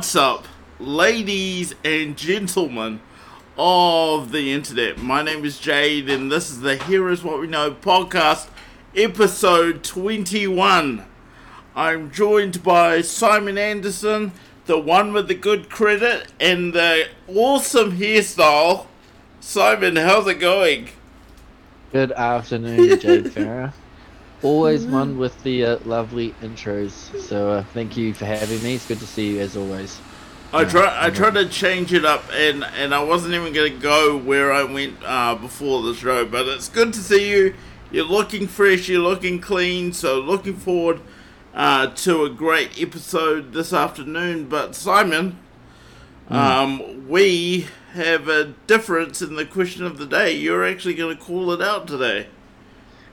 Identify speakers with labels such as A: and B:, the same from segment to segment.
A: What's up, ladies and gentlemen of the internet? My name is Jade, and this is the Here Is What We Know podcast, episode 21. I'm joined by Simon Anderson, the one with the good credit and the awesome hairstyle. Simon, how's it going?
B: Good afternoon, Jade Farrar. Always one with the uh, lovely intros. So uh, thank you for having me. It's good to see you as always.
A: I try. I tried to change it up, and and I wasn't even gonna go where I went uh, before the show. But it's good to see you. You're looking fresh. You're looking clean. So looking forward uh, to a great episode this afternoon. But Simon, um, we have a difference in the question of the day. You're actually going to call it out today.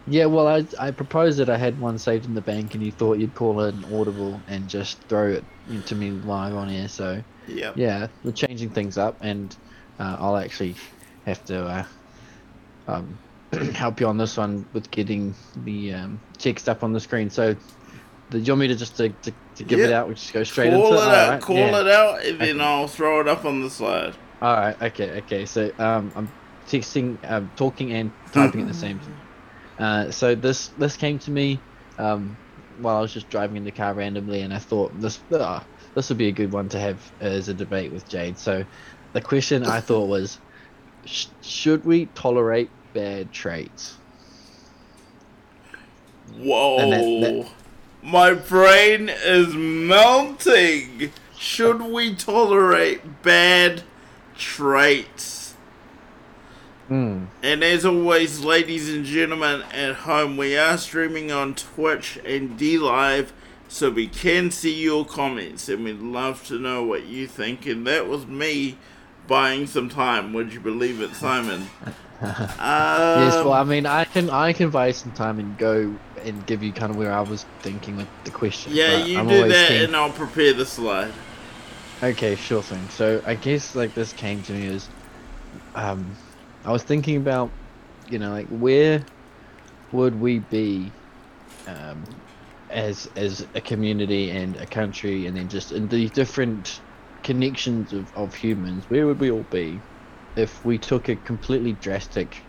B: Yeah, well, I, I proposed that I had one saved in the bank, and you thought you'd call it an audible and just throw it into me live on air. So
A: Yeah.
B: yeah, we're changing things up, and uh, I'll actually have to uh, um, help you on this one with getting the um, text up on the screen. So, do you want me to just to, to, to give it out? We just go straight
A: Call
B: into
A: it
B: it.
A: out.
B: Alright,
A: Call
B: yeah.
A: it out, and then
B: Okay.
A: I'll throw it up on the slide.
B: All right. Okay. Okay. So um, I'm texting, um, talking, and typing at the same time. Uh, so this this came to me um, while I was just driving in the car randomly, and I thought this uh, this would be a good one to have as a debate with Jade. So the question I thought was, sh- should we tolerate bad traits?
A: Whoa.
B: That- that-
A: My brain is melting. Should we tolerate bad traits?
B: Hmm.
A: And as always, ladies and gentlemen at home, we are streaming on Twitch and DLive, so we can see your comments, and we'd love to know what you think. And that was me buying some time. Would you believe it, Simon?
B: yes. Well, I
A: Um,
B: mean, I can I can buy some time and go and give you kind of where I was thinking with the question.
A: yeah, you
B: I'm
A: do that,
B: keen-
A: and I'll prepare the slide.
B: Okay, sure thing. So I guess like this came to me as, um, I was thinking about, you know, like where would we be, um, as as a community and a country, and then just in the different connections of of humans, where would we all be, if we took a completely drastically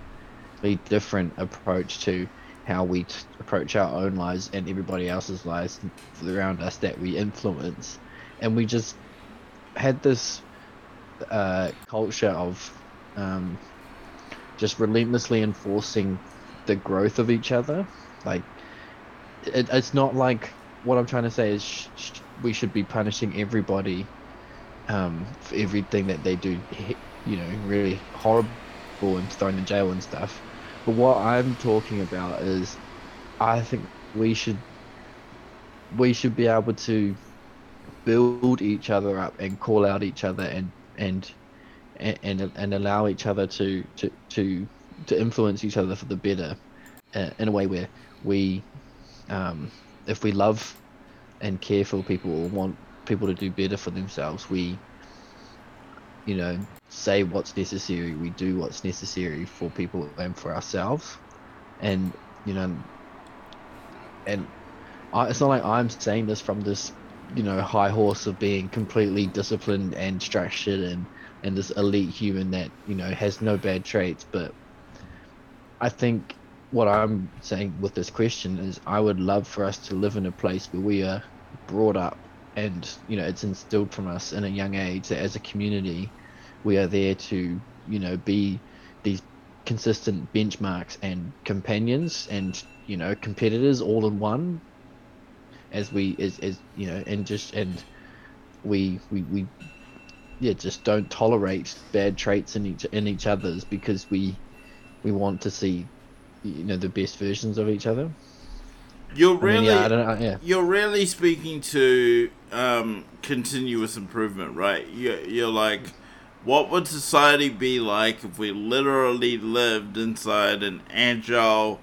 B: different approach to how we t- approach our own lives and everybody else's lives around us that we influence, and we just had this uh, culture of um, just relentlessly enforcing the growth of each other. Like, it, it's not like what I'm trying to say is sh- sh- we should be punishing everybody um, for everything that they do, you know, really horrible and thrown in jail and stuff. But what I'm talking about is, I think we should we should be able to build each other up and call out each other and and and and, allow each other to, to to to influence each other for the better uh, in a way where we um, if we love and care for people or want people to do better for themselves we you know say what's necessary we do what's necessary for people and for ourselves. And you know and I, it's not like I'm saying this from this, you know, high horse of being completely disciplined and structured and and this elite human that you know has no bad traits. But I think what I'm saying with this question is, I would love for us to live in a place where we are brought up and you know it's instilled from us in a young age that as a community we are there to you know be these consistent benchmarks and companions and you know competitors all in one as we as, as you know and just and we we we yeah just don't tolerate bad traits in each in each other's because we we want to see you know the best versions of each other
A: You're
B: I mean,
A: really,
B: yeah, I don't know, yeah.
A: you're really speaking to um, continuous improvement, right? You're, you're like, what would society be like if we literally lived inside an agile,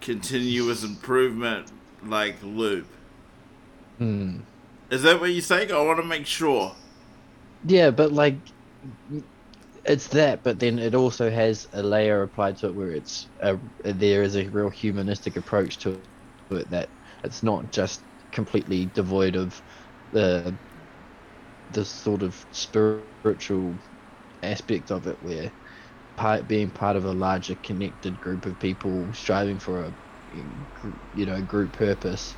A: continuous improvement like loop?
B: Hmm.
A: Is that what you're saying? I want to make sure.
B: Yeah, but like, it's that, but then it also has a layer applied to it where it's a, there is a real humanistic approach to it that it's not just completely devoid of the this sort of spiritual aspect of it where part, being part of a larger connected group of people striving for a you know group purpose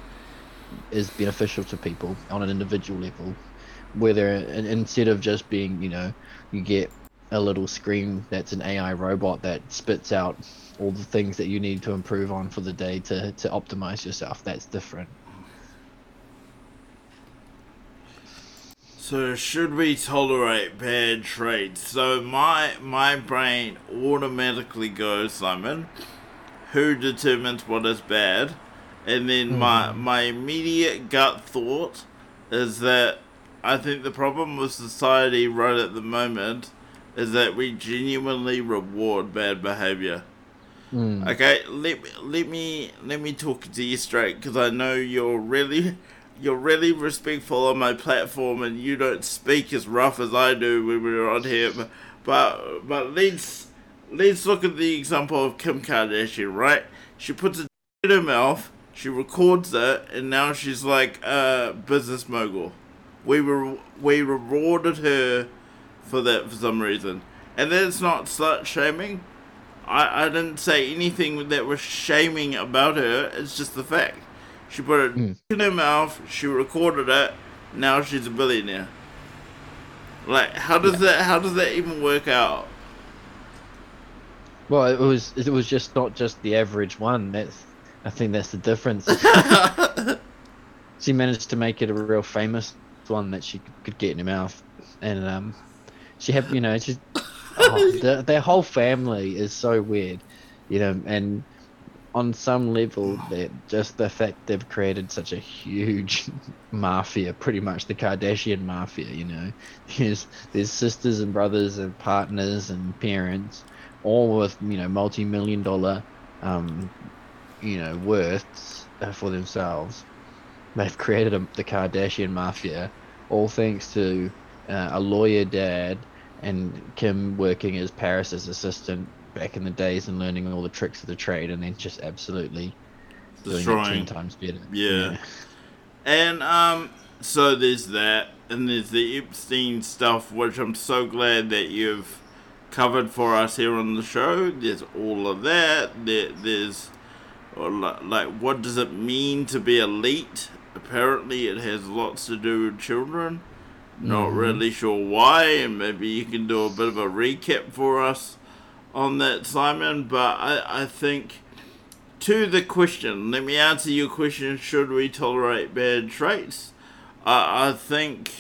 B: is beneficial to people on an individual level whether instead of just being you know you get a little screen that's an AI robot that spits out all the things that you need to improve on for the day to, to optimize yourself. That's different.
A: So should we tolerate bad traits? So my my brain automatically goes, Simon, who determines what is bad? And then mm-hmm. my my immediate gut thought is that I think the problem with society right at the moment is that we genuinely reward bad behavior. Mm. Okay, let let me let me talk to you straight because I know you're really you're really respectful on my platform and you don't speak as rough as I do when we're on here. But but, but let's let's look at the example of Kim Kardashian, right? She puts it in her mouth, she records it, and now she's like a business mogul. We were we rewarded her for that for some reason. And that's not slut shaming. I, I didn't say anything that was shaming about her. It's just the fact. She put it mm. in her mouth, she recorded it, now she's a billionaire. Like how does yeah. that how does that even work out?
B: Well, it was it was just not just the average one. That's I think that's the difference. she managed to make it a real famous one that she could get in her mouth, and um, she had, you know, just oh, the, their whole family is so weird, you know, and on some level, that just the fact they've created such a huge mafia, pretty much the Kardashian mafia, you know, there's there's sisters and brothers and partners and parents, all with you know multi-million dollar, um, you know, worths for themselves. They've created a, the Kardashian mafia, all thanks to uh, a lawyer dad, and Kim working as Paris's assistant back in the days and learning all the tricks of the trade, and then just absolutely doing Destroying. ten times better.
A: Yeah. yeah. And um, so there's that, and there's the Epstein stuff, which I'm so glad that you've covered for us here on the show. There's all of that. There, there's like, what does it mean to be elite? Apparently, it has lots to do with children. Not mm-hmm. really sure why, and maybe you can do a bit of a recap for us on that, Simon. But I, I think to the question, let me answer your question: Should we tolerate bad traits? I, I think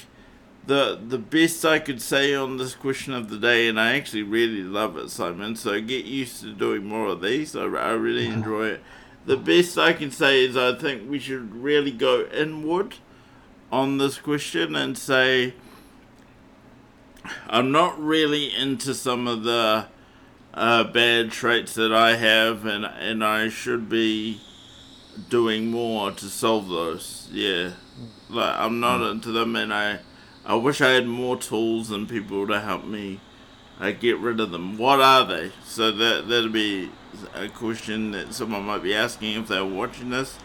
A: the the best I could say on this question of the day, and I actually really love it, Simon. So get used to doing more of these. I, I really enjoy it. The best I can say is I think we should really go inward on this question and say I'm not really into some of the uh, bad traits that I have, and and I should be doing more to solve those. Yeah, like I'm not hmm. into them, and I I wish I had more tools and people to help me uh, get rid of them. What are they? So that that'll be a question that someone might be asking if they're watching this.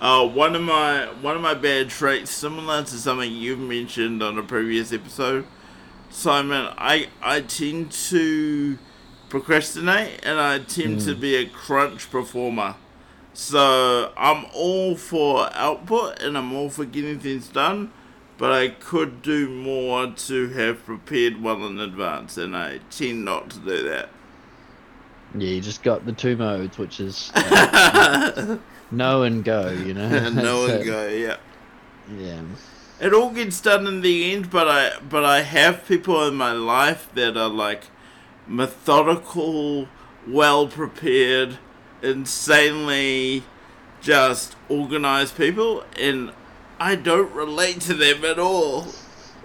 A: Uh, one of my one of my bad traits, similar to something you've mentioned on a previous episode, Simon, I I tend to procrastinate and I tend mm. to be a crunch performer. So I'm all for output and I'm all for getting things done, but I could do more to have prepared well in advance, and I tend not to do that.
B: Yeah, you just got the two modes, which is uh, know and go, you know.
A: know and go, yeah.
B: Yeah.
A: It all gets done in the end, but I but I have people in my life that are like methodical, well prepared, insanely just organized people and I don't relate to them at all.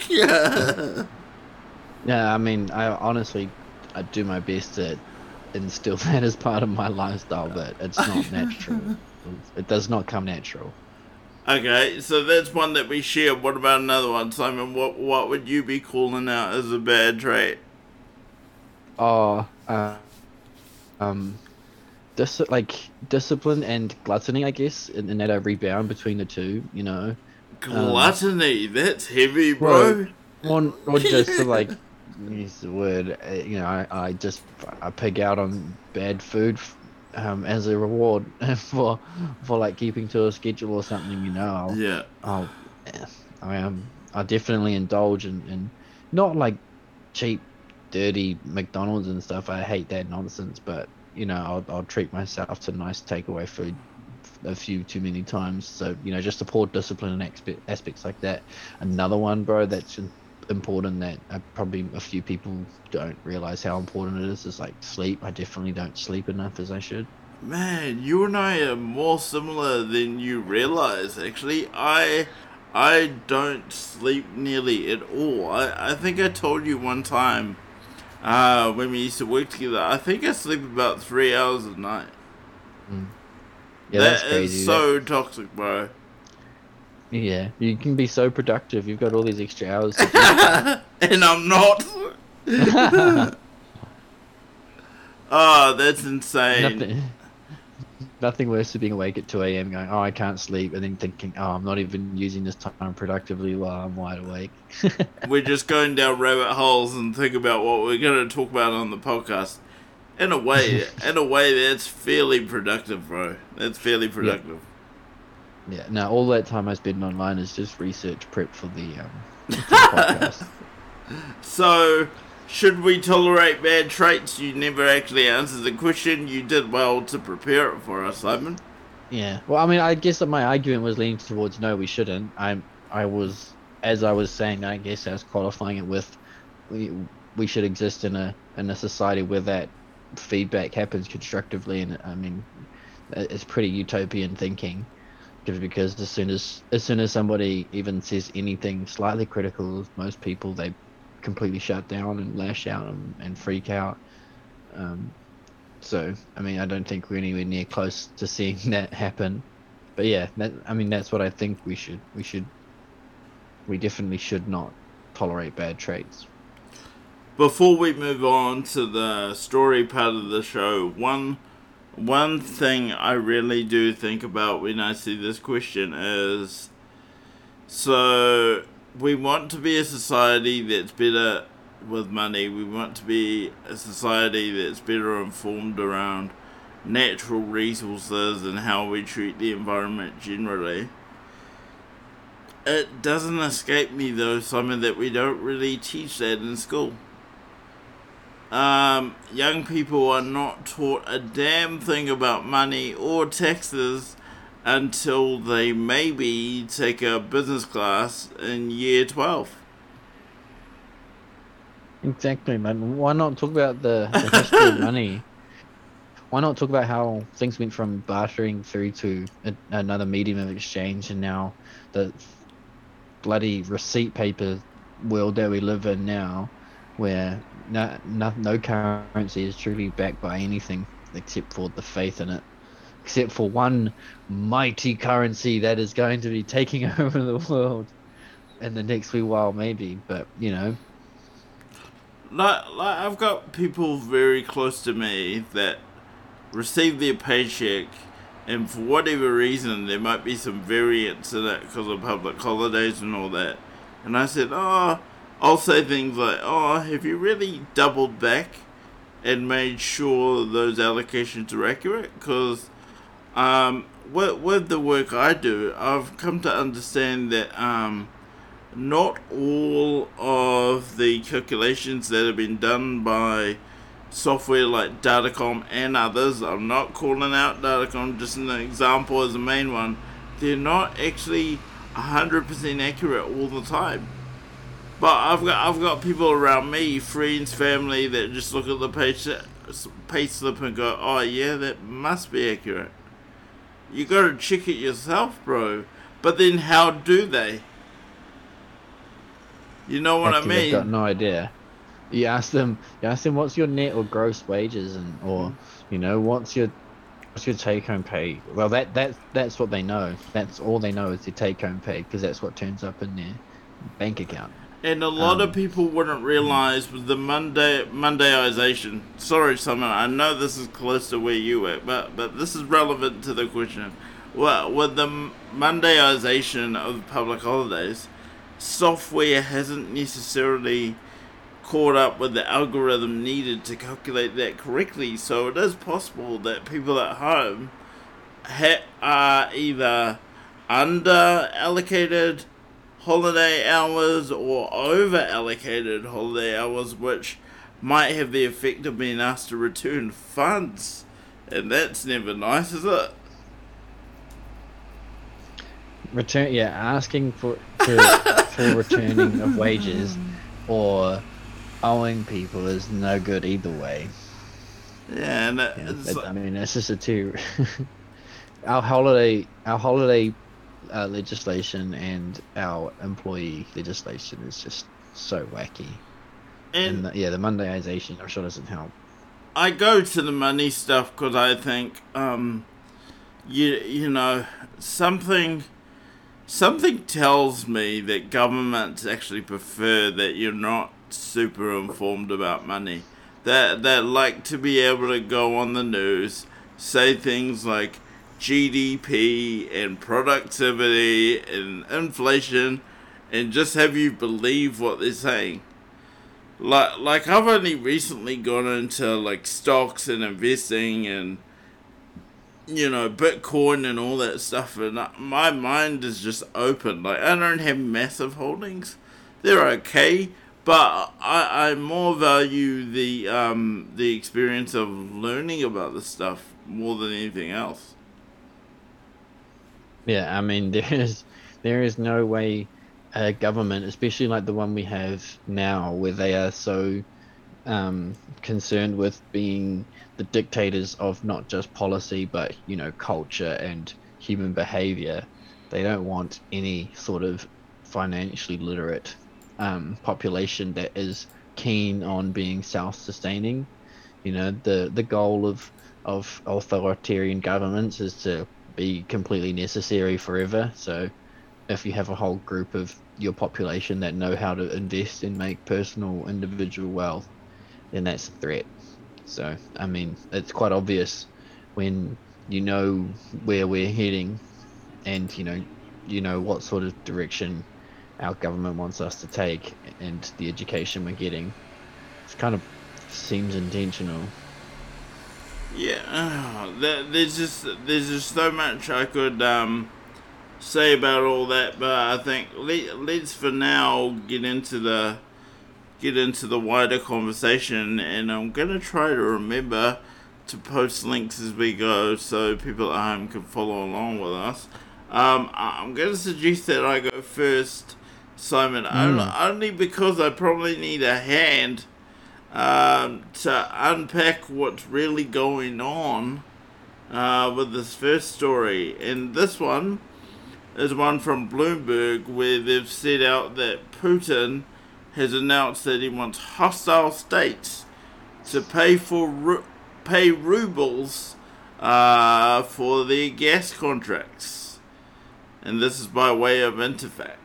B: yeah. Yeah, I mean, I honestly I do my best to instill that as part of my lifestyle, but it's not natural. It does not come natural.
A: Okay, so that's one that we share. What about another one, Simon? What what would you be calling out as a bad trait?
B: Oh, uh, um, dis- like discipline and gluttony, I guess, and, and that I rebound between the two. You know,
A: gluttony. Um, that's heavy, bro.
B: or, or just to like use the word, uh, you know, I, I just I pig out on bad food um, as a reward for for like keeping to a schedule or something. You know, I'll,
A: Yeah.
B: I'll I am I definitely indulge in, in not like cheap, dirty McDonald's and stuff. I hate that nonsense, but you know, I'll I'll treat myself to nice takeaway food a few too many times. So you know, just support discipline and aspects like that. Another one, bro, that's important that uh, probably a few people don't realize how important it is is like sleep. I definitely don't sleep enough as I should.
A: Man, you and I are more similar than you realize. Actually, I I don't sleep nearly at all. I, I think I told you one time uh, when we used to work together. I think I sleep about three hours a night.
B: Yeah, that's
A: That is
B: crazy.
A: so toxic, bro.
B: yeah, you can be so productive. You've got all these extra hours.
A: And I'm not. oh, that's insane.
B: nothing, nothing worse than being awake at 2 a.m. going, oh, I can't sleep, and then thinking, oh, I'm not even using this time productively while I'm wide awake.
A: We're just going down rabbit holes and think about what we're going to talk about on the podcast. In a way, in a way, that's fairly productive, bro. That's fairly productive.
B: yeah, Now all that time I spend online is just research prep for the, um, for the podcast.
A: So, should we tolerate bad traits? You never actually answered the question. You did well to prepare it for us, Simon.
B: Yeah. Well, I mean, I guess that my argument was leaning towards no, we shouldn't. I'm, I was, as I was saying, I guess I was qualifying it with, we, we should exist in a in a society where that feedback happens constructively, and I mean, it's pretty utopian thinking, because because as soon as as soon as somebody even says anything slightly critical of most people, they completely shut down and lash out and, and freak out. Um, so, I mean, I don't think we're anywhere near close to seeing that happen. But yeah, that, I mean, that's what I think we should. We should. We definitely should not tolerate bad traits.
A: Before we move on to the story part of the show, one one thing I really do think about when I see this question is so we want to be a society that's better with money. We want to be a society that's better informed around natural resources and how we treat the environment generally. It doesn't escape me though, Simon, that we don't really teach that in school um, young people are not taught a damn thing about money or taxes until they maybe take a business class in year 12.
B: Exactly, man. Why not talk about the, the history of money? Why not talk about how things went from bartering through to a, another medium of exchange, and now the bloody receipt paper world that we live in now, where no, no, no currency is truly backed by anything except for the faith in it, except for one mighty currency that is going to be taking over the world in the next wee while, maybe. But you know,
A: Like, like I've got people very close to me that receive their paycheck, and for whatever reason, there might be some variance in it because of public holidays and all that. And I said, oh, I'll say things like, oh, have you really doubled back and made sure those allocations are accurate? Because um, with, with the work I do, I've come to understand that um, not all of the calculations that have been done by software like Datacom and others, I'm not calling out Datacom, just an example as the main one, they're not actually 100% accurate all the time. But I've got I've got people around me, friends, family, that just look at the pay, pay slip and go, oh yeah, that must be accurate. You gotta check it yourself, bro. But then how do they? You know what I
B: I've
A: mean?
B: got no idea. You ask them. You ask them what's your net or gross wages, and or mm-hmm. you know what's your what's your take home pay. Well, that that that's what they know. That's all they know is their take home pay because that's what turns up in their bank account.
A: And a lot of
B: Um,
A: people wouldn't realize with the Monday Mondayization. Sorry, Simon. I know this is close to where you work, but but this is relevant to the question. Well, with the Mondayization of public holidays, software hasn't necessarily caught up with the algorithm needed to calculate that correctly. So it is possible that people at home ha- are either under allocated holiday hours or over allocated holiday hours, which might have the effect of being asked to return funds. And that's never nice, is it?
B: Return, yeah, asking for for, for returning of wages or owing people is no good either way.
A: Yeah, and
B: Yeah, I mean, it's just a two. our holiday, our holiday uh, legislation and our employee legislation is just so wacky.
A: and
B: And, the, yeah, the Mondayization, I'm sure doesn't help.
A: I go to the money stuff because I think, um, you you know, something something tells me that governments actually prefer that you're not super informed about money. That that like to be able to go on the news, say things like GDP and productivity and inflation, and just have you believe what they're saying like like I've only recently gone into like stocks and investing and you know Bitcoin and all that stuff, and my mind is just open. Like I don't have massive holdings; they're okay, but I I more value the um the experience of learning about the stuff more than anything else.
B: Yeah, I mean, there is there is no way a government, especially like the one we have now, where they are so um, concerned with being the dictators of not just policy but you know culture and human behavior. They don't want any sort of financially literate um, population that is keen on being self-sustaining. You know, the the goal of of authoritarian governments is to be completely necessary forever. So, if you have a whole group of your population that know how to invest and make personal individual wealth, then that's a threat. So, I mean, it's quite obvious when you know where we're heading, and you know, you know what sort of direction our government wants us to take, and the education we're getting. It kind of seems intentional.
A: Yeah, uh, there's just there's just so much I could um, say about all that, but I think let, let's for now get into the get into the wider conversation, and I'm gonna try to remember to post links as we go so people at home can follow along with us. Um, I'm gonna suggest that I go first, Simon, only, only because I probably need a hand um, to unpack what's really going on uh, with this first story. And this one is one from Bloomberg where they've set out that Putin has announced that he wants hostile states to pay for ru- pay rubles uh, for their gas contracts. And this is by way of Interfax.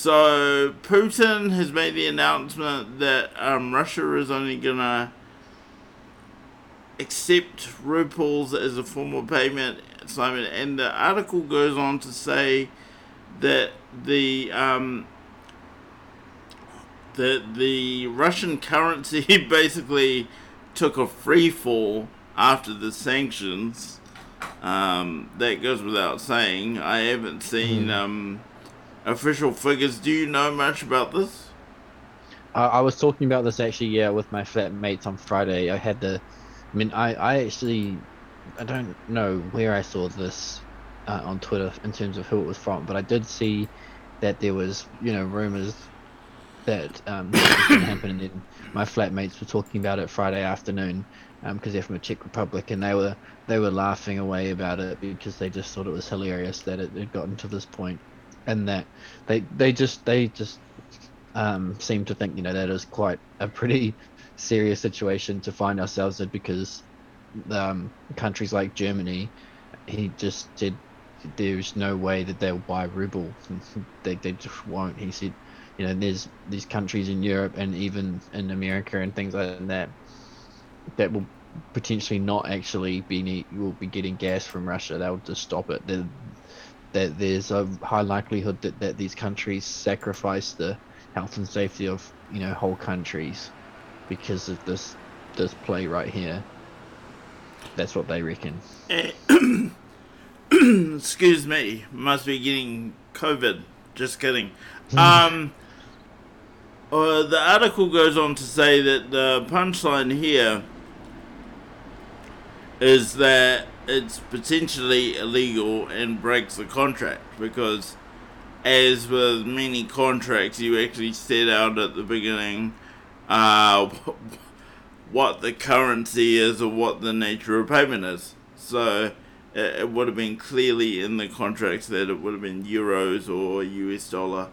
A: So Putin has made the announcement that um, Russia is only gonna accept rubles as a form of payment, Simon. And the article goes on to say that the um, that the Russian currency basically took a free fall after the sanctions. Um, that goes without saying. I haven't seen um, official figures. Do you know much about this?
B: I, I was talking about this actually, yeah, with my flatmates on Friday. I had the, I mean, I, I actually, I don't know where I saw this uh, on Twitter in terms of who it was from, but I did see that there was, you know, rumors that um, this was going to happen, and then my flatmates were talking about it Friday afternoon because they're from the Czech Republic, and they were they were laughing away about it because they just thought it was hilarious that it had gotten to this point, and that they they just they just um, seem to think you know that is quite a pretty serious situation to find ourselves in because um, countries like Germany, he just said there's no way that they'll buy ruble. they they just won't. He said, you know, there's these countries in Europe and even in America and things like that that will potentially not actually be will be getting gas from Russia. They'll just stop it. The that there's a high likelihood that, that these countries sacrifice the health and safety of you know whole countries because of this this play right here. That's what they reckon.
A: Eh, excuse me, must be getting COVID. Just kidding. um, uh, the article goes on to say that the punchline here is that it's potentially illegal and breaks the contract because, as with many contracts, you actually set out at the beginning uh, what the currency is or what the nature of payment is. So it, would have been clearly in the contracts that it would have been euros or US dollar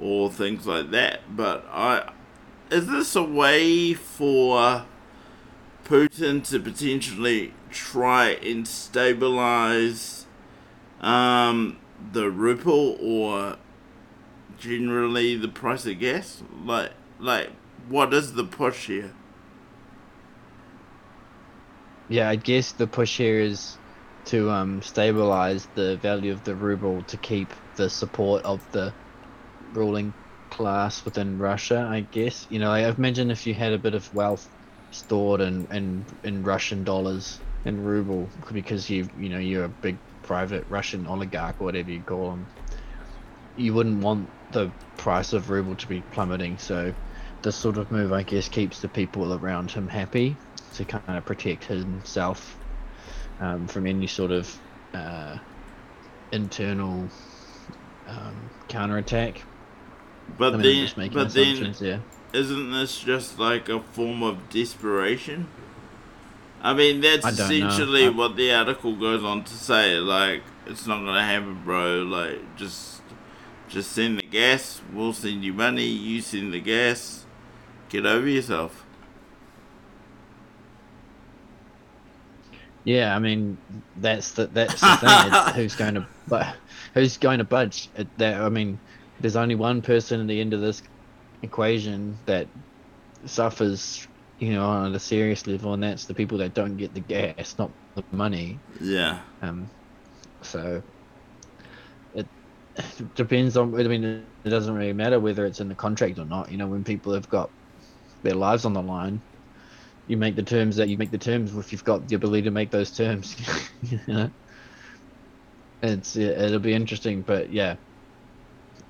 A: or things like that. But I is this a way for Putin to potentially try and stabilize um, the ruble or generally the price of gas? Like, like, what is the push here?
B: Yeah, I guess the push here is to um, stabilize the value of the ruble to keep the support of the ruling class within Russia. I guess you know I've mentioned if you had a bit of wealth stored in in, in Russian dollars and ruble because you you know you're a big private Russian oligarch or whatever you call them, you wouldn't want the price of ruble to be plummeting. So this sort of move, I guess, keeps the people around him happy to kind of protect himself um, from any sort of uh, internal um, counterattack.
A: But
B: I mean,
A: then, but then,
B: there.
A: isn't this just like a form of desperation? I mean, that's
B: I
A: essentially
B: I-
A: what the article goes on to say. Like, it's not gonna happen, bro. Like, just, just send the gas. We'll send you money. You send the gas. Get over yourself.
B: Yeah, I mean that's the that's the thing. It's who's going to but who's going to budge? It, that I mean, there's only one person at the end of this equation that suffers, you know, on a serious level, and that's the people that don't get the gas, not the money.
A: Yeah.
B: Um, so it depends on. I mean, it doesn't really matter whether it's in the contract or not. You know, when people have got their lives on the line, you make the terms that you make the terms if you've got the ability to make those terms. you know, it's it'll be interesting, but yeah.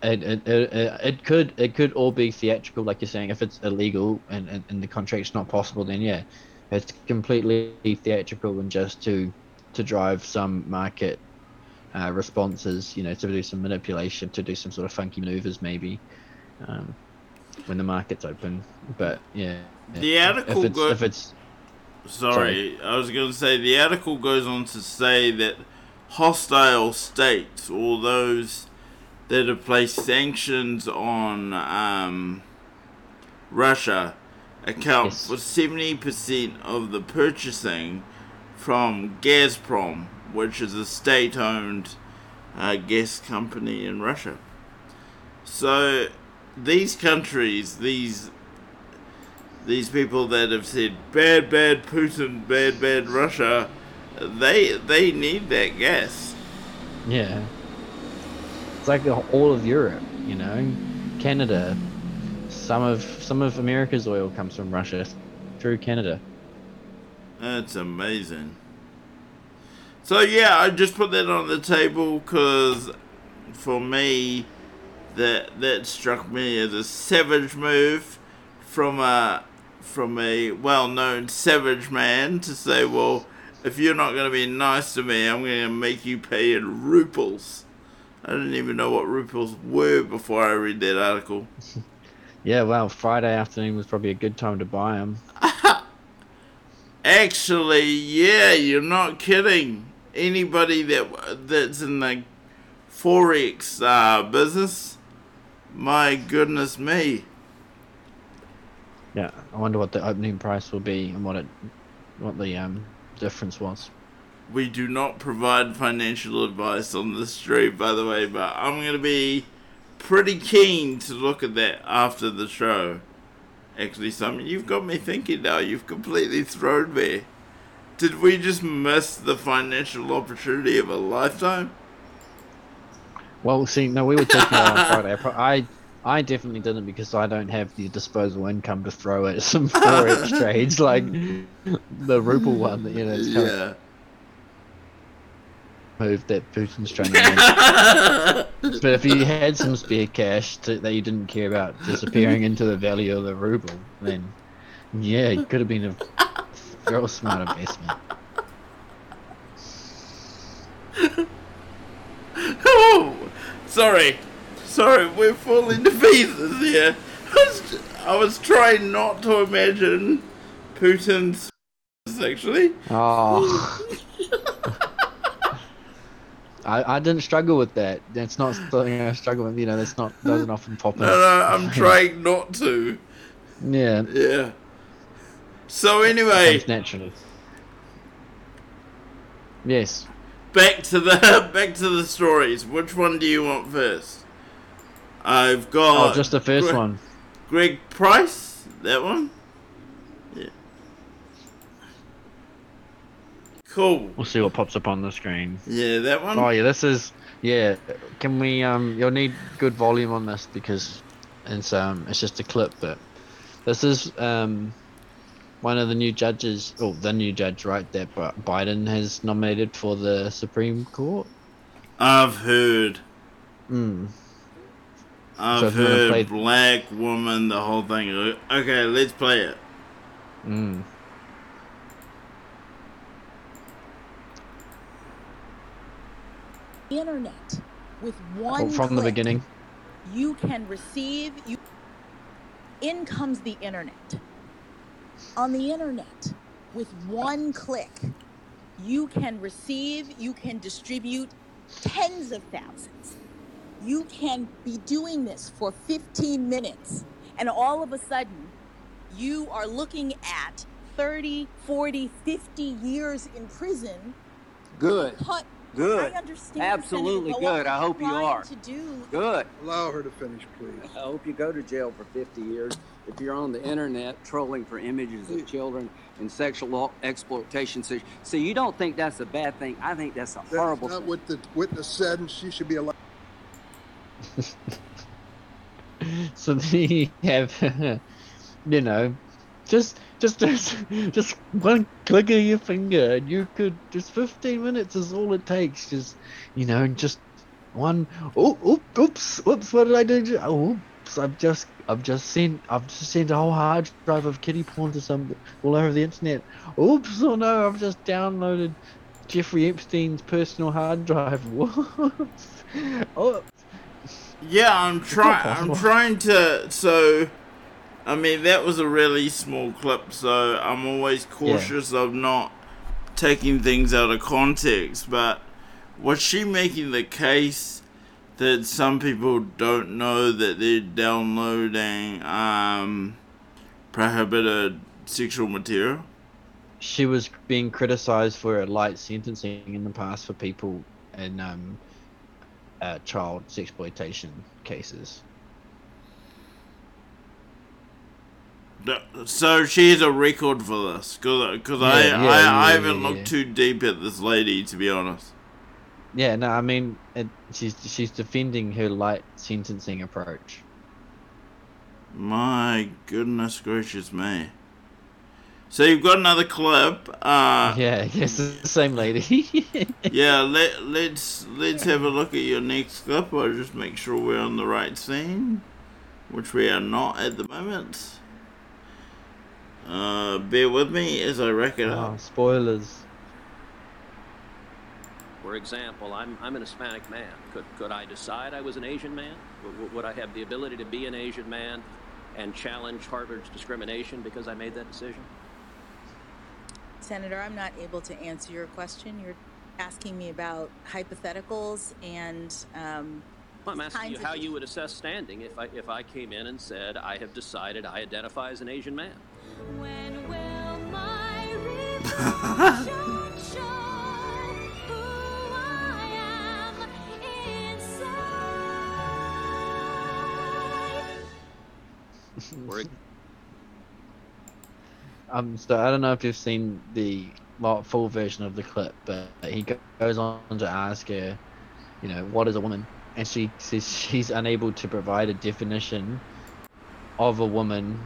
B: It, it, it, it could it could all be theatrical, like you're saying. If it's illegal and, and, and the contract's not possible, then yeah, it's completely theatrical and just to to drive some market uh, responses, you know, to do some manipulation, to do some sort of funky maneuvers, maybe um, when the market's open. But yeah,
A: The
B: if
A: article
B: it's,
A: go-
B: if it's
A: Sorry, I was going to say the article goes on to say that hostile states, or those that have placed sanctions on um, Russia, account
B: Yes.
A: for 70% of the purchasing from Gazprom, which is a state owned uh, gas company in Russia. So these countries, these these people that have said bad, bad Putin, bad, bad Russia, they they need that gas.
B: yeah, it's like all of Europe, you know, Canada. Some of some of America's oil comes from Russia through Canada.
A: That's amazing. So yeah, I just put that on the table because for me, that that struck me as a savage move from a from a well-known savage man to say, well, if you're not going to be nice to me, I'm going to make you pay in ruples. I didn't even know what ruples were before I read that article.
B: Yeah, well, Friday afternoon was probably a good time to buy them.
A: Actually, yeah, you're not kidding. Anybody that that's in the forex uh, business, my goodness me.
B: Yeah, I wonder what the opening price will be and what it, what the um difference was.
A: We do not provide financial advice on the street, by the way, but I'm going to be pretty keen to look at that after the show. Actually, Simon, you've got me thinking now. You've completely thrown me. Did we just miss the financial opportunity of a lifetime?
B: Well, see, no, we were talking about it on Friday. I, I, definitely didn't because I don't have the disposable income to throw at some forex trades like the ruble one. That you know, kind of
A: Yeah.
B: Move that Putin's trying to make. But if you had some spare cash to, that you didn't care about disappearing into the value of the ruble, then yeah, it could have been a real smart investment.
A: Oh, sorry, sorry, we're falling to pieces here. I was, I was trying not to imagine Putin's actually.
B: Oh. I, I didn't struggle with that. That's not something I struggle with. You know, that's not doesn't often pop
A: No,
B: up.
A: no, I'm trying not to.
B: Yeah,
A: Yeah. So anyway,
B: comes naturally. Yes.
A: back to the back to the stories. Which one do you want first? I've got
B: Oh, just the first one.
A: Greg Price. That one. Cool.
B: We'll see what pops up on the screen.
A: Yeah, that one.
B: Oh yeah, this is yeah. Can we um? You'll need good volume on this because it's um it's just a clip, but this is um one of the new judges, oh the new judge, right? That Biden has nominated for the Supreme Court.
A: I've heard.
B: Mm.
A: I've
B: So if you wanna
A: heard
B: play-
A: black woman, the whole thing. Okay, let's play it.
B: Mm.
C: Internet with
B: Oh,
C: one
B: from the beginning.
C: you can receive you in comes the internet on the internet with one click you can receive you can distribute tens of thousands you can be doing this for 15 minutes and all of a sudden you are looking at 30 40 50 years in prison
D: Good.
C: cut
D: Good.
C: I understand.
D: Absolutely
C: Senator,
D: good. I hope you are.
C: To do
D: Good.
E: Allow her to finish, please.
D: I hope you go to jail for 50 years if you're on the internet trolling for images of children and sexual exploitation. So, so you don't think that's a bad thing? I think that's a
E: That's
D: horrible
E: not
D: thing.
E: what the witness said, and she should be allowed.
B: So they have, you know, just just just just one click of your finger, and you could just 15 minutes is all it takes. Just you know, just one. Oh, oop, oops, oops. What did I do? Oh, oops. I've just I've just sent I've just sent a whole hard drive of kitty porn to some all over the internet. Oops! Oh no! I've just downloaded Jeffrey Epstein's personal hard drive. Whoops! Oh,
A: Yeah, I'm trying. I'm trying to. So, I mean, that was a really small clip. So I'm always cautious of not taking things out of context. But was she making the case that some people don't know that they're downloading um, prohibited sexual material?
B: she was being criticized for a light sentencing in the past for people in um, uh, child sexploitation cases.
A: So she has a record for this, because I,
B: Yeah,
A: I,
B: yeah,
A: I
B: yeah,
A: haven't
B: yeah,
A: looked too deep at this lady, to be honest.
B: Yeah, no, I mean, it, she's she's defending her light sentencing approach.
A: My goodness gracious me. So you've got another clip. Uh,
B: yeah, yes, it's the same lady.
A: yeah. Let let's let's have a look at your next clip. I'll just make sure we're on the right scene, which we are not at the moment. Uh, bear with me as I rack it
B: oh,
A: up.
B: spoilers.
F: For example, I'm, I'm an Hispanic man. Could, could I decide I was an Asian man? Would, would I have the ability to be an Asian man and challenge Harvard's discrimination because I made that decision?
C: Senator, I'm not able to answer your question. You're asking me about hypotheticals and um,
F: Well, I'm asking you
C: Kinds of-
F: how you would assess standing if I, if I came in and said, I have decided I identify as an Asian man.
G: When will my reflection show who I am inside?
F: Or
B: Um, so I don't know if you've seen the well, full version of the clip, but he goes on to ask her, you know, what is a woman, and she says she's unable to provide a definition of a woman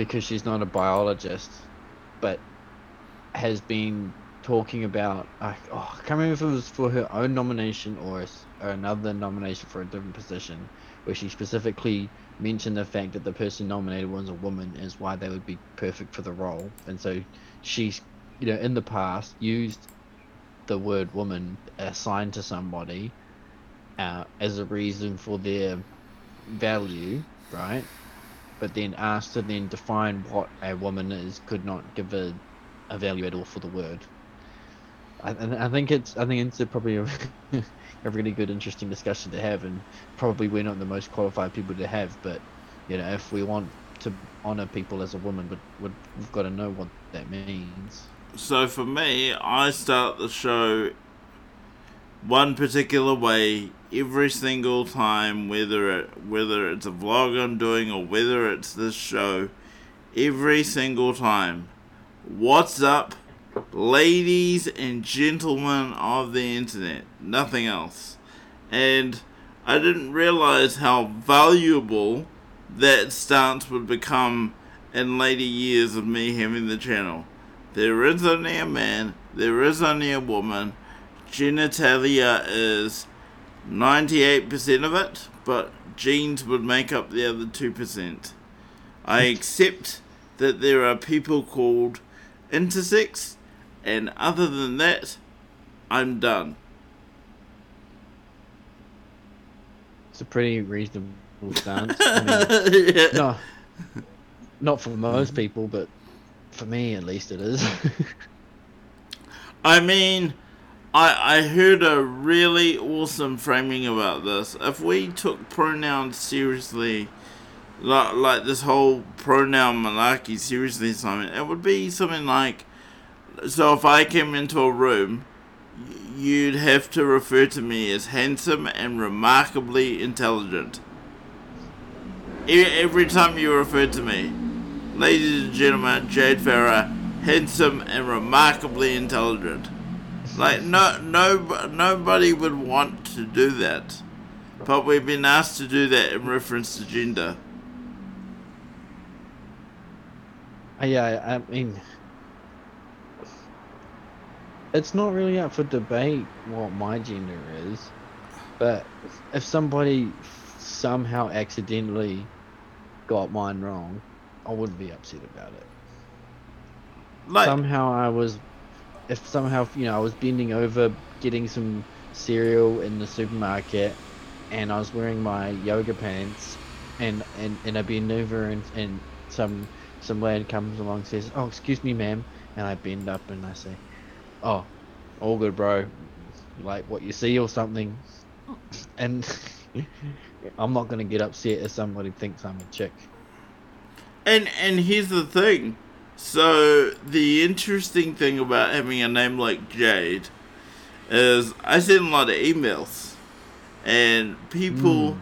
B: because she's not a biologist, but has been talking about. I oh, I can't remember if it was for her own nomination or, or another nomination for a different position, where she specifically mentioned the fact that the person nominated was a woman is why they would be perfect for the role, and so she's, you know, in the past used the word woman assigned to somebody uh, as a reason for their value, right? But then asked to then define what a woman is, could not give a, a value at all for the word. I, I think it's I think it's a probably a, a really good, interesting discussion to have, and probably we're not the most qualified people to have. But you know, if we want to honor people as a woman, but we've got to know what that means.
A: So for me, I start the show one particular way every single time, whether it whether it's a vlog I'm doing or whether it's this show, every single time. What's up, ladies and gentlemen of the internet? Nothing else. And I didn't realize how valuable that stance would become in later years of me having the channel. There is only a man, there is only a woman. Genitalia is 98% of it, but genes would make up the other 2%. I accept that there are people called intersex, and other than that, I'm done.
B: It's a pretty reasonable stance. I mean,
A: Yeah.
B: no, not for most people, but for me at least it is.
A: I mean, I I heard a really awesome framing about this. If we took pronouns seriously, like like this whole pronoun malarkey seriously, Simon, it would be something like. So if I came into a room, you'd have to refer to me as handsome and remarkably intelligent. Every time you refer to me, ladies and gentlemen, Jade Farrar, handsome and remarkably intelligent. Like no, no, nobody would want to do that, but we've been asked to do that in reference to gender.
B: Uh, yeah, I mean, it's not really up for debate what my gender is, but if somebody somehow accidentally got mine wrong, I wouldn't be upset about it.
A: Like
B: somehow I was, if somehow you know I was bending over getting some cereal in the supermarket, and I was wearing my yoga pants, and and and I bend over and and some some lad comes along and says, "Oh, excuse me, ma'am," and I bend up and I say, "Oh, all good, bro. Like what you see or something," oh. and. I'm not gonna get upset if somebody thinks I'm a chick.
A: And and here's the thing. So the interesting thing about having a name like Jade is I send a lot of emails, and people hmm.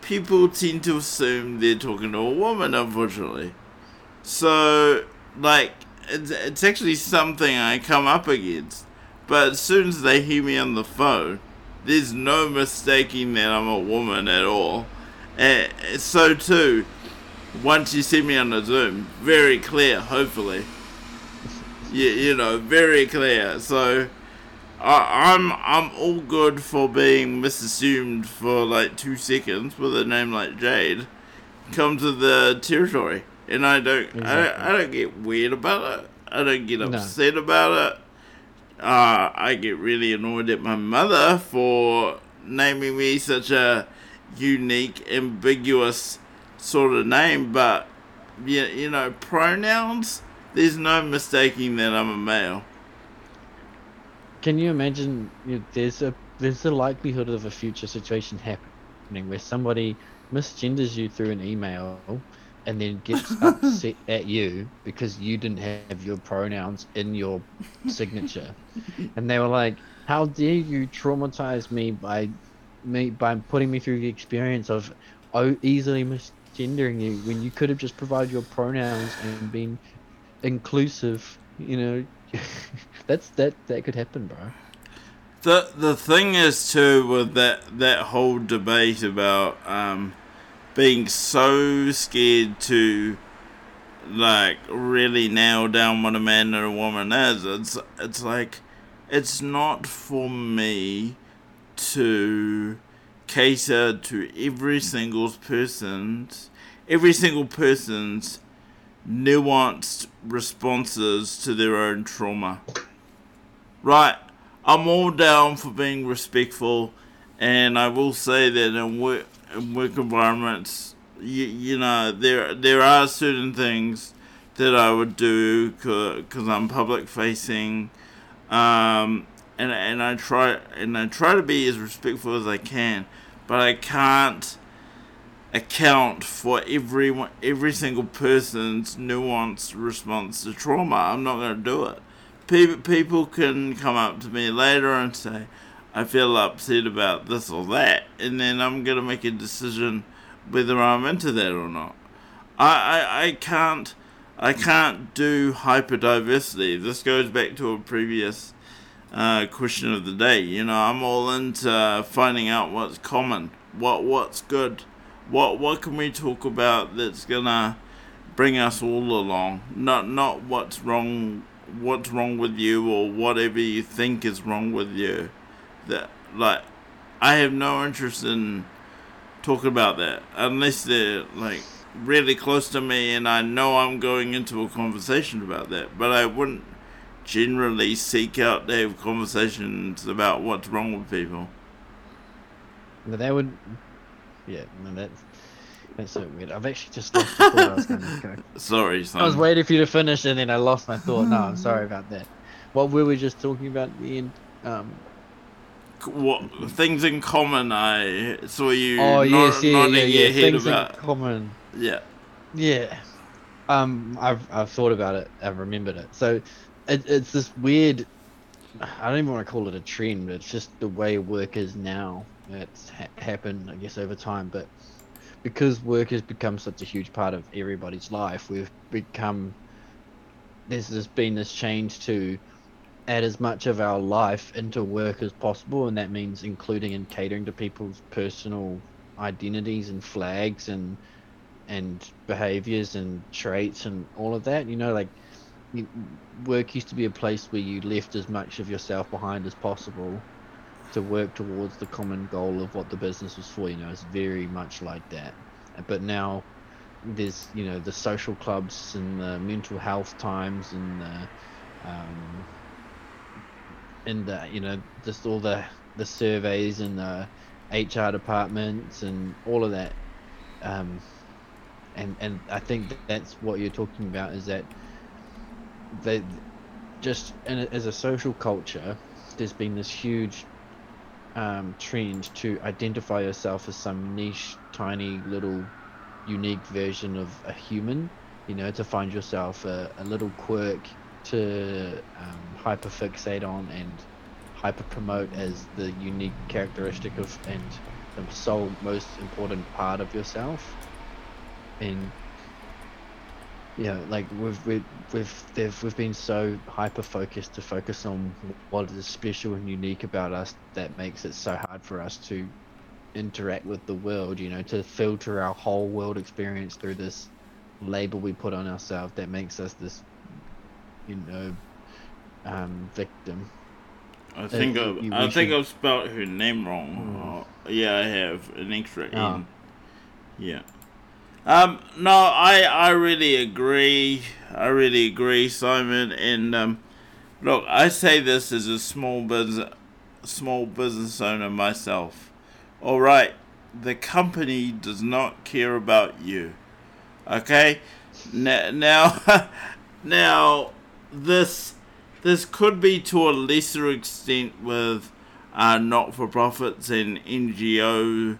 A: people tend to assume they're talking to a woman. Unfortunately, so like it's it's actually something I come up against. But as soon as they hear me on the phone, there's no mistaking that I'm a woman at all. And so too, once you see me on the Zoom, very clear, hopefully. You, you know, very clear. So I, I'm I'm all good for being misassumed for like two seconds with a name like Jade. Come to the territory, and I don't I, don't-
B: Exactly.
A: I don't get weird about it. I don't get
B: No.
A: upset about it. Uh, I get really annoyed at my mother for naming me such a unique, ambiguous sort of name, but you, you know, pronouns, there's no mistaking that I'm a male.
B: Can you imagine? You know, there's a there's a likelihood of a future situation happening where somebody misgenders you through an email, and then gets upset at you because you didn't have your pronouns in your signature, and they were like, "How dare you traumatize me by me by putting me through the experience of oh, easily misgendering you when you could have just provided your pronouns and been inclusive?" You know, that's that that could happen, bro.
A: The the thing is too with that that whole debate about um, being so scared to like really nail down what a man and a woman is. It's it's like it's not for me to cater to every single person's every single person's nuanced responses to their own trauma. Right, I'm all down for being respectful, and I will say that in work in work environments, you, you know there there are certain things that I would do because I'm public facing, um, and and I try and I try to be as respectful as I can, but I can't account for every every single person's nuanced response to trauma. I'm not going to do it. People people can come up to me later and say, "I feel upset about this or that," and then I'm going to make a decision whether I'm into that or not. I I, I can't. I can't do hyperdiversity. This goes back to a previous uh, question of the day. You know, I'm all into finding out what's common, what what's good, what what can we talk about that's gonna bring us all along. Not not what's wrong, what's wrong with you or whatever you think is wrong with you. That like, I have no interest in talking about that unless they're like really close to me and I know I'm going into a conversation about that. But I wouldn't generally seek out to have conversations about what's wrong with people.
B: But that would, yeah, no, that's that's so weird. I've actually just lost the thought I was going to go.
A: Sorry, son.
B: I was waiting for you to finish, and then I lost my thought. No, I'm sorry about that. What were we just talking about at the end? Um,
A: what things in common I saw you
B: oh
A: nod-
B: yes, yeah, yeah,
A: your
B: yeah. Things
A: about.
B: in common.
A: Yeah.
B: Yeah. Um, I've I've thought about it. I've remembered it. So, it, it's this weird. I don't even want to call it a trend. It's just the way work is now. It's ha- happened, I guess, over time. But because work has become such a huge part of everybody's life, we've become. There's just been this change to add as much of our life into work as possible, and that means including and catering to people's personal identities and flags and and behaviors and traits and all of that. You know, like work used to be a place where you left as much of yourself behind as possible to work towards the common goal of what the business was for. You know, it's very much like that. But now there's you know the social clubs and the mental health times and the um, and the, you know just all the the surveys and the HR departments and all of that. Um, and and I think that's what you're talking about is that they just as a social culture, there's been this huge um, trend to identify yourself as some niche, tiny, little, unique version of a human. You know, to find yourself a, a little quirk to um, hyperfixate on and hyper promote as the unique characteristic of and the sole most important part of yourself and you know like we've we've we've, they've, we've been so hyper focused to focus on what is special and unique about us that makes it so hard for us to interact with the world you know to filter our whole world experience through this label we put on ourselves that makes us this you know um victim
A: I think
B: Uh,
A: I've, I think
B: should-
A: I've spelled her name wrong. Oh, yeah, I have an extra. N. Yeah. Um. No, I I really agree. I really agree, Simon. And um, look, I say this as a small business small business owner myself. All right, the company does not care about you. Okay. Now, now, now this this could be to a lesser extent with uh, not for profits and NGO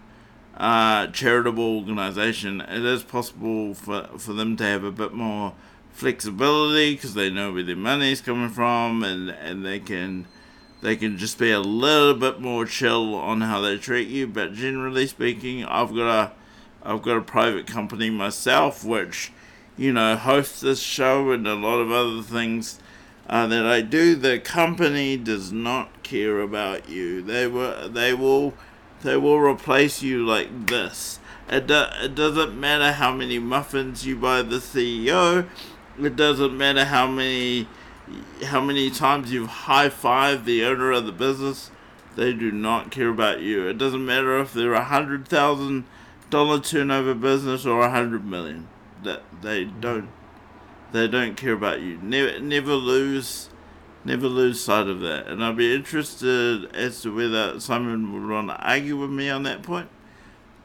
A: uh, charitable organisation. It is possible for, for them to have a bit more flexibility because they know where their money is coming from and, and they can they can just be a little bit more chill on how they treat you. But generally speaking, I've got a I've got a private company myself which you know hosts this show and a lot of other things uh, that I do, the company does not care about you. They will, they will, they will replace you like this. It, do, it doesn't matter how many muffins you buy the CEO. It doesn't matter how many, how many times you've high fived the owner of the business. They do not care about you. It doesn't matter if they're a hundred thousand dollar turnover business or a hundred million. That they don't they don't care about you. Never, never lose, never lose sight of that. And I'd be interested as to whether Simon would want to argue with me on that point.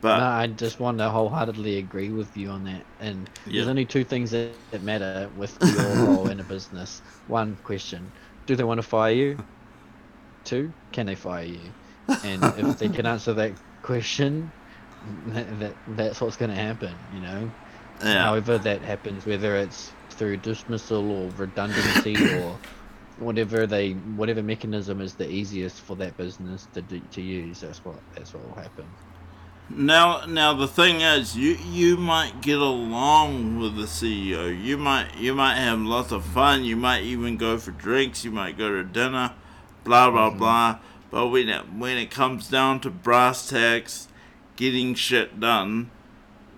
A: But
B: no, I just want to wholeheartedly agree with you on that. And
A: Yeah.
B: there's only two things that, that matter with your role in a business. One question: Do they want to fire you? Two: Can they fire you? And if they can answer that question, that, that that's what's going to happen. You know.
A: yeah,
B: However that happens, whether it's through dismissal or redundancy or whatever they whatever mechanism is the easiest for that business to do, to use, that's what that's what will happen.
A: Now, now the thing is, you you might get along with the CEO. You might you might have lots of fun. You might even go for drinks. You might go to dinner, blah blah mm-hmm. blah. But when it when it comes down to brass tacks, getting shit done,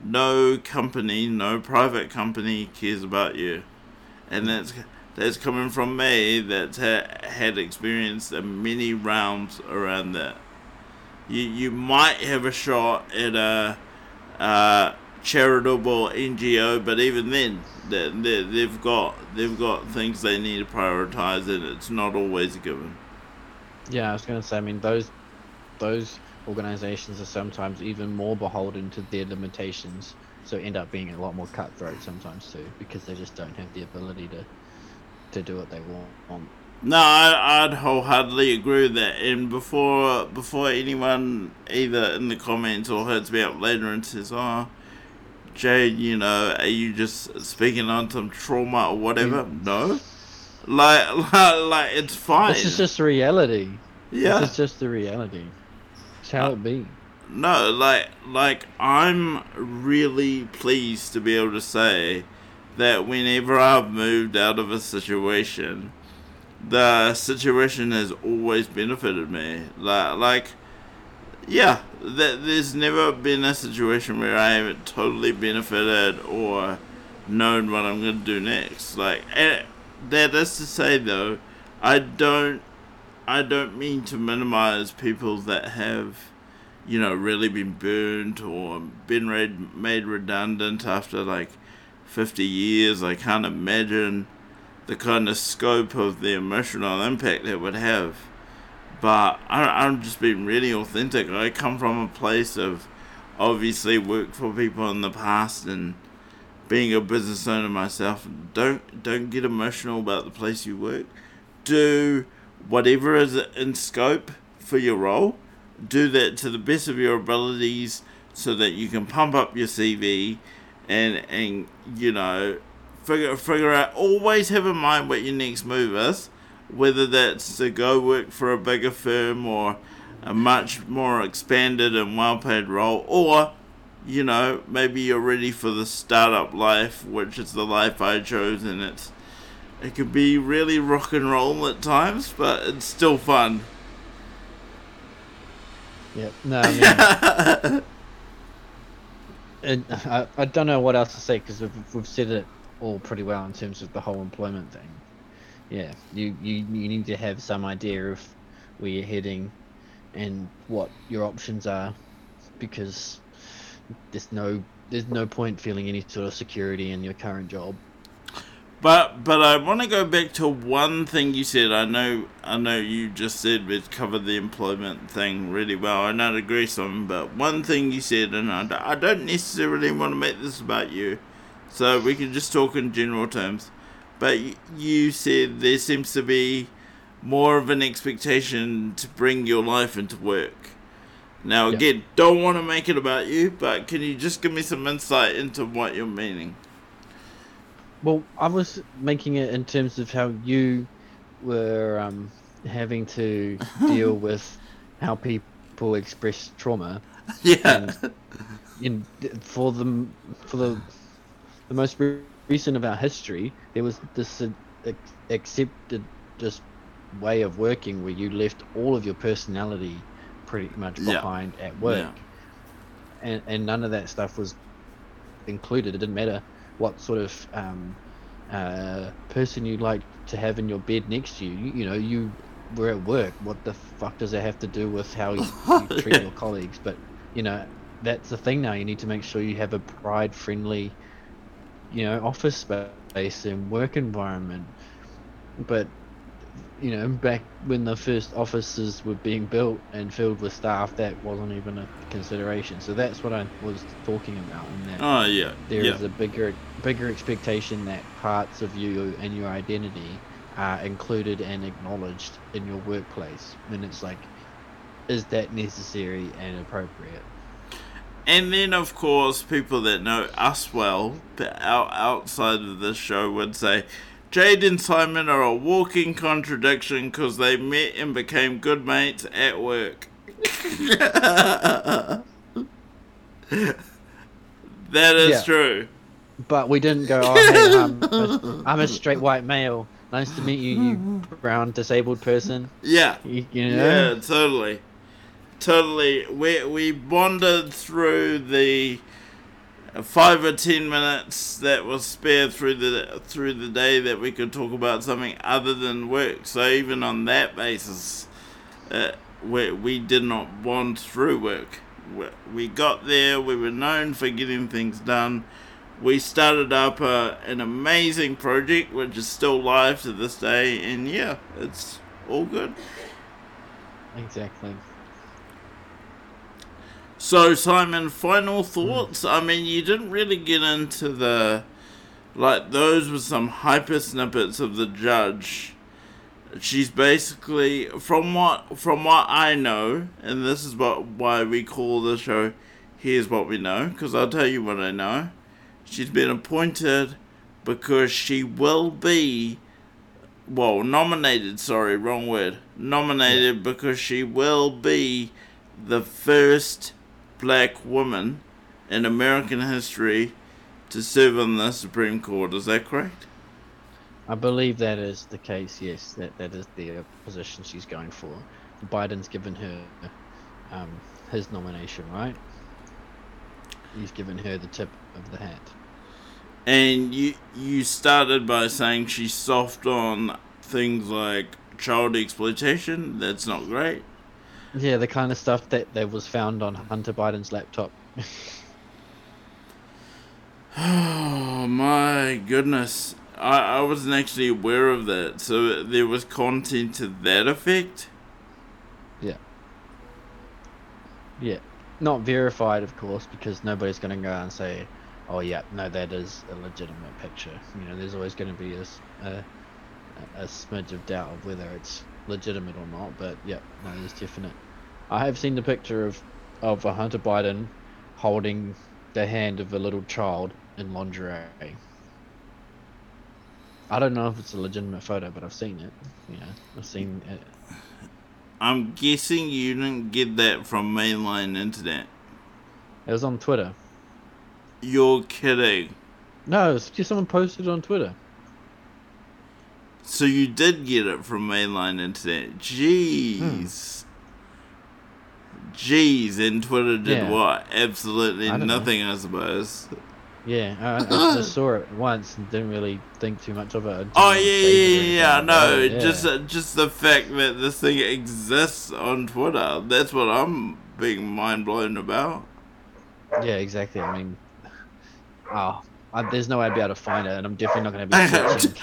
A: no company, no private company cares about you, and that's that's coming from me that's ha- had experienced many rounds around that you you might have a shot at a uh, charitable NGO, but even then, they, they, they've got they've got things they need to prioritize, and it's not always a given.
B: Yeah, I was gonna say. I mean, those those organizations are sometimes even more beholden to their limitations, so end up being a lot more cutthroat sometimes too, because they just don't have the ability to to do what they want.
A: No, I, I'd wholeheartedly agree with that. And before before anyone either in the comments or hits me up later and says, "Oh, Jade, you know, are you just speaking on some trauma or whatever?" Mm. No, like like, like it's fine.
B: This is just reality.
A: yeah.
B: This is just the reality. It's how uh, it be.
A: No, like like I'm really pleased to be able to say that whenever I've moved out of a situation, the situation has always benefited me. Like like yeah, that there's never been a situation where I haven't totally benefited or known what I'm gonna do next. Like and that is to say though, I don't I don't mean to minimize people that have you know, really been burned or been made redundant after like 50 years. I can't imagine the kind of scope of the emotional impact it would have. But I, I'm just being really authentic. I come from a place of obviously worked for people in the past and being a business owner myself. Don't don't get emotional about the place you work. Do whatever is in scope for your role do that to the best of your abilities so that you can pump up your CV and and you know figure figure out always have in mind what your next move is whether that's to go work for a bigger firm or a much more expanded and well paid role or you know maybe you're ready for the startup life which is the life I chose and it's it could be really rock and roll at times but it's still fun
B: Yep. No, I mean, it, I, I don't know what else to say because we've, we've said it all pretty well in terms of the whole employment thing. Yeah, you, you, you need to have some idea of where you're heading and what your options are because there's no there's no point feeling any sort of security in your current job.
A: But but I want to go back to one thing you said. I know I know you just said we've covered the employment thing really well. I don't agree some, but one thing you said, and I, don't- I don't necessarily want to make this about you, so we can just talk in general terms. But you said there seems to be more of an expectation to bring your life into work. Now again, don't want to make it about you, but can you just give me some insight into what you're meaning?
B: Well, I was making it in terms of how you were um, having to deal with how people express trauma.
A: Yeah.
B: In for the for the the most recent of our history, there was this uh, accepted this way of working where you left all of your personality pretty much
A: Yeah.
B: behind at work,
A: Yeah.
B: and and none of that stuff was included. It didn't matter what sort of um, uh, person you'd like to have in your bed next to you. You, you know, you were at work. What the fuck does that have to do with how you, you treat
A: Yeah.
B: your colleagues? But you know, that's the thing now. You need to make sure you have a pride-friendly, you know, office space and work environment. But you know, back when the first offices were being built and filled with staff, that wasn't even a consideration. So that's what I was talking about. In that
A: Oh yeah.
B: there is
A: yeah.
B: a bigger bigger expectation that parts of you and your identity are included and acknowledged in your workplace. And it's like, is that necessary and appropriate?
A: And then, of course, people that know us well, out, outside of this show, would say Jade and Simon are a walking contradiction because they met and became good mates at work. that is
B: Yeah.
A: true.
B: But we didn't go, oh, hey, I'm, a, I'm a straight white male. Nice to meet you, you brown disabled person.
A: Yeah.
B: You, you know?
A: Yeah, totally. Totally. We, we bonded through the five or ten minutes that was spared through the through the day that we could talk about something other than work. So even on that basis, uh, we we did not bond through work. We, got there. We were known for getting things done. We started up an amazing project, which is still live to this day, and yeah, it's all good.
B: Exactly.
A: So, Simon, final thoughts? I mean, you didn't really get into the. Like, those were some hyper snippets of the judge. She's basically, from what from what I know, and this is what why we call the show Here's What We Know, because I'll tell you what I know. She's been appointed because she will be. Well, nominated, sorry, wrong word. Nominated because she will be the first black woman in American history to serve on the Supreme Court. Is that correct?
B: I believe that is the case. Yes, that that is the uh, position she's going for. Biden's given her um, his nomination, right? He's given her the tip of the hat.
A: And you you started by saying she's soft on things like child exploitation. That's not great.
B: Yeah, the kind of stuff that, that was found on Hunter Biden's laptop.
A: Oh my goodness. I, I wasn't actually aware of that. So there was content to that effect?
B: yeah. Yeah. Not verified, of course, because nobody's going to go and say, oh, yeah, no, that is a legitimate picture. You know, there's always going to be a a smidge of doubt of whether it's legitimate or not, but yeah, no, there's definite. I have seen the picture of, of a Hunter Biden holding the hand of a little child in lingerie. I don't know if it's a legitimate photo, but I've seen it. You know, I've seen it.
A: I'm guessing you didn't get that from mainline internet.
B: It was on Twitter.
A: You're kidding.
B: No, it's just someone posted it on Twitter.
A: So you did get it from mainline internet. Jeez. Hmm. Jeez, and Twitter did
B: Yeah.
A: what? Absolutely
B: don't know.
A: nothing, I suppose.
B: Yeah, I, I just saw it once and didn't really think too much of it.
A: Oh yeah, yeah, yeah, yeah. No,
B: yeah.
A: just uh, just the fact that this thing exists on Twitter. That's what I'm being mind blown about.
B: yeah, exactly. I mean, oh, I, there's no way I'd be able to find it, and I'm definitely not going to be searching.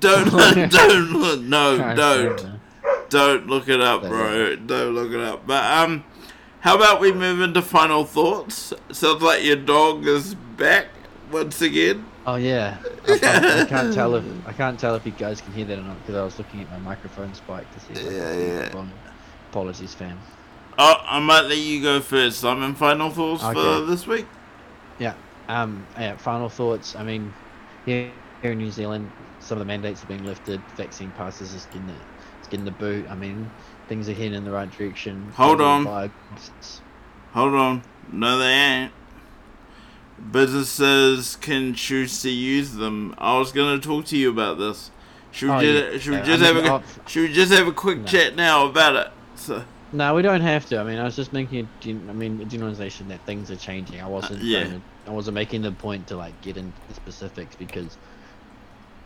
A: don't, don't, look- no, don't, don't look it up, bro. Don't look it up. But um, how about we move into final thoughts? Sounds like your dog is back once again.
B: Oh yeah, I, I, I can't tell if I can't tell if you guys can hear that or not because I was looking at my microphone spike to see. If
A: Yeah, yeah.
B: Apologies, fam.
A: Oh, I might let you go first. I'm in final thoughts for this week.
B: Yeah. Um. Yeah. Final thoughts. I mean, here, here in New Zealand, some of the mandates are being lifted. Vaccine passes is getting the, it's getting the boot. I mean, things are heading in the right direction.
A: Hold on. Hold on. No, they ain't. Businesses can choose to use them. I was going to talk to you about this. Should we
B: Oh,
A: just,
B: yeah.
A: should we just
B: I
A: have
B: mean,
A: a should we just have a quick
B: No.
A: chat now about it? So
B: No, we don't have to. I mean, I was just making a, gen- I mean, a generalization that things are changing. I wasn't,
A: Uh, yeah.
B: I wasn't making the point to like get into the specifics because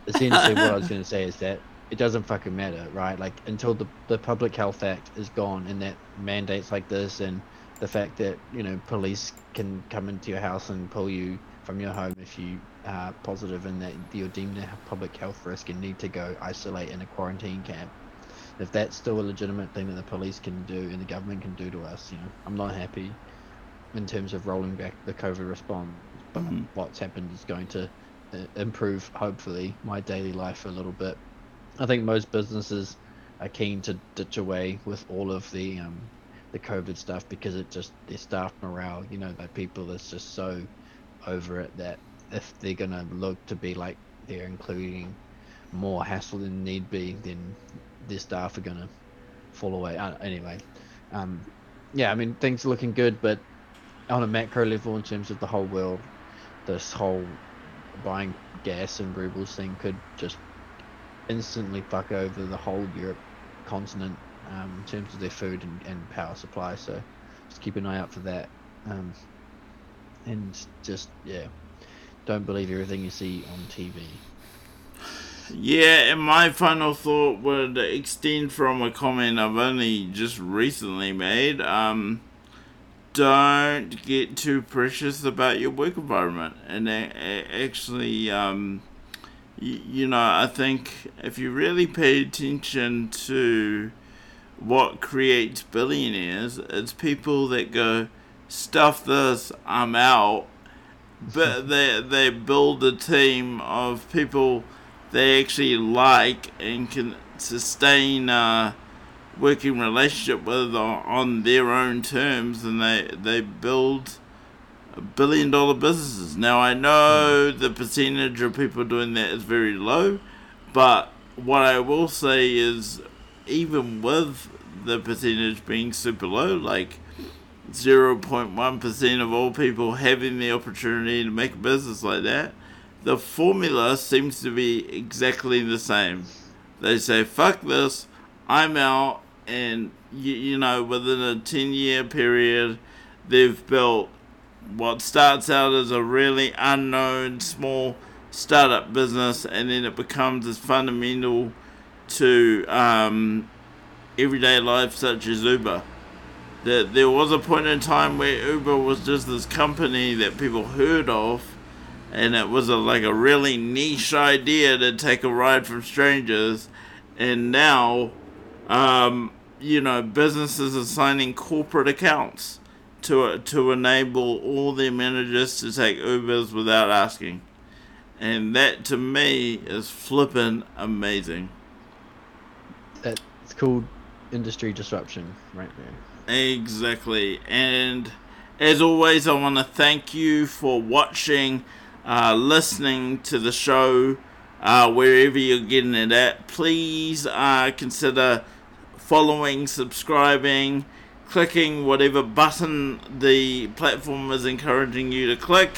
B: essentially what I was going to say is that it doesn't fucking matter, right? Like until the the public health act is gone and that mandates like this and the fact that you know police can come into your house and pull you from your home if you are positive and that you're deemed a public health risk and need to go isolate in a quarantine camp if that's still a legitimate thing that the police can do and the government can do to us, you know, I'm not happy in terms of rolling back the COVID response. But
A: Mhm.
B: what's happened is going to uh, improve, hopefully, my daily life a little bit. I think most businesses are keen to ditch away with all of the um, the COVID stuff because it just their staff morale, you know, that people that's just so over it that if they're gonna look to be like they're including more hassle than need be, then their staff are gonna fall away. Uh, anyway, um, yeah, I mean things are looking good, but on a macro level, in terms of the whole world, this whole buying gas and rubles thing could just instantly fuck over the whole Europe continent um, in terms of their food and, and power supply. So just keep an eye out for that. Um, and just yeah, don't believe everything you see on TV.
A: Yeah, and my final thought would extend from a comment I've only just recently made. Um, don't get too precious about your work environment, and actually, um, you know, I think if you really pay attention to what creates billionaires, it's people that go, "Stuff this, I'm out." but they they build a team of people they actually like and can sustain a working relationship with on, on their own terms and they they build billion dollar businesses now i know hmm. the percentage of people doing that is very low but what i will say is even with the percentage being super low like 0.1% of all people having the opportunity to make a business like that, the formula seems to be exactly the same. They say, fuck this, I'm out, and you, you know, within a 10 year period, they've built what starts out as a really unknown small startup business, and then it becomes as fundamental to um, everyday life, such as Uber. That there was a point in time where Uber was just this company that people heard of, and it was a, like a really niche idea to take a ride from strangers, and now, um, you know, businesses are signing corporate accounts to to enable all their managers to take Ubers without asking, and that to me is flippin' amazing.
B: It's called industry disruption, right there.
A: Exactly. And as always, I want to thank you for watching, uh, listening to the show, uh, wherever you're getting it at. Please uh, consider following, subscribing, clicking whatever button the platform is encouraging you to click.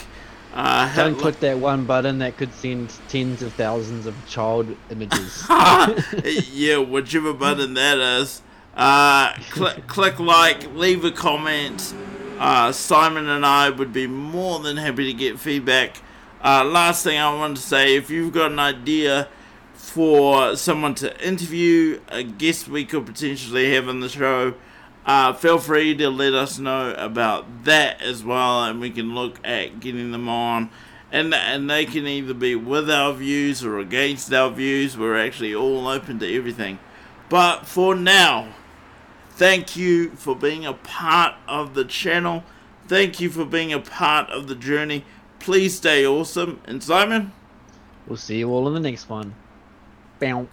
A: Uh,
B: Don't click that one button that could send tens of thousands of child images.
A: yeah, whichever button that is. Uh, click, click like, leave a comment. Uh, Simon and I would be more than happy to get feedback. Uh, last thing I want to say if you've got an idea for someone to interview, a guest we could potentially have on the show, uh, feel free to let us know about that as well, and we can look at getting them on. And, and they can either be with our views or against our views. We're actually all open to everything. But for now, thank you for being a part of the channel. Thank you for being a part of the journey. Please stay awesome. And Simon?
B: we'll see you all in the next one. Bow.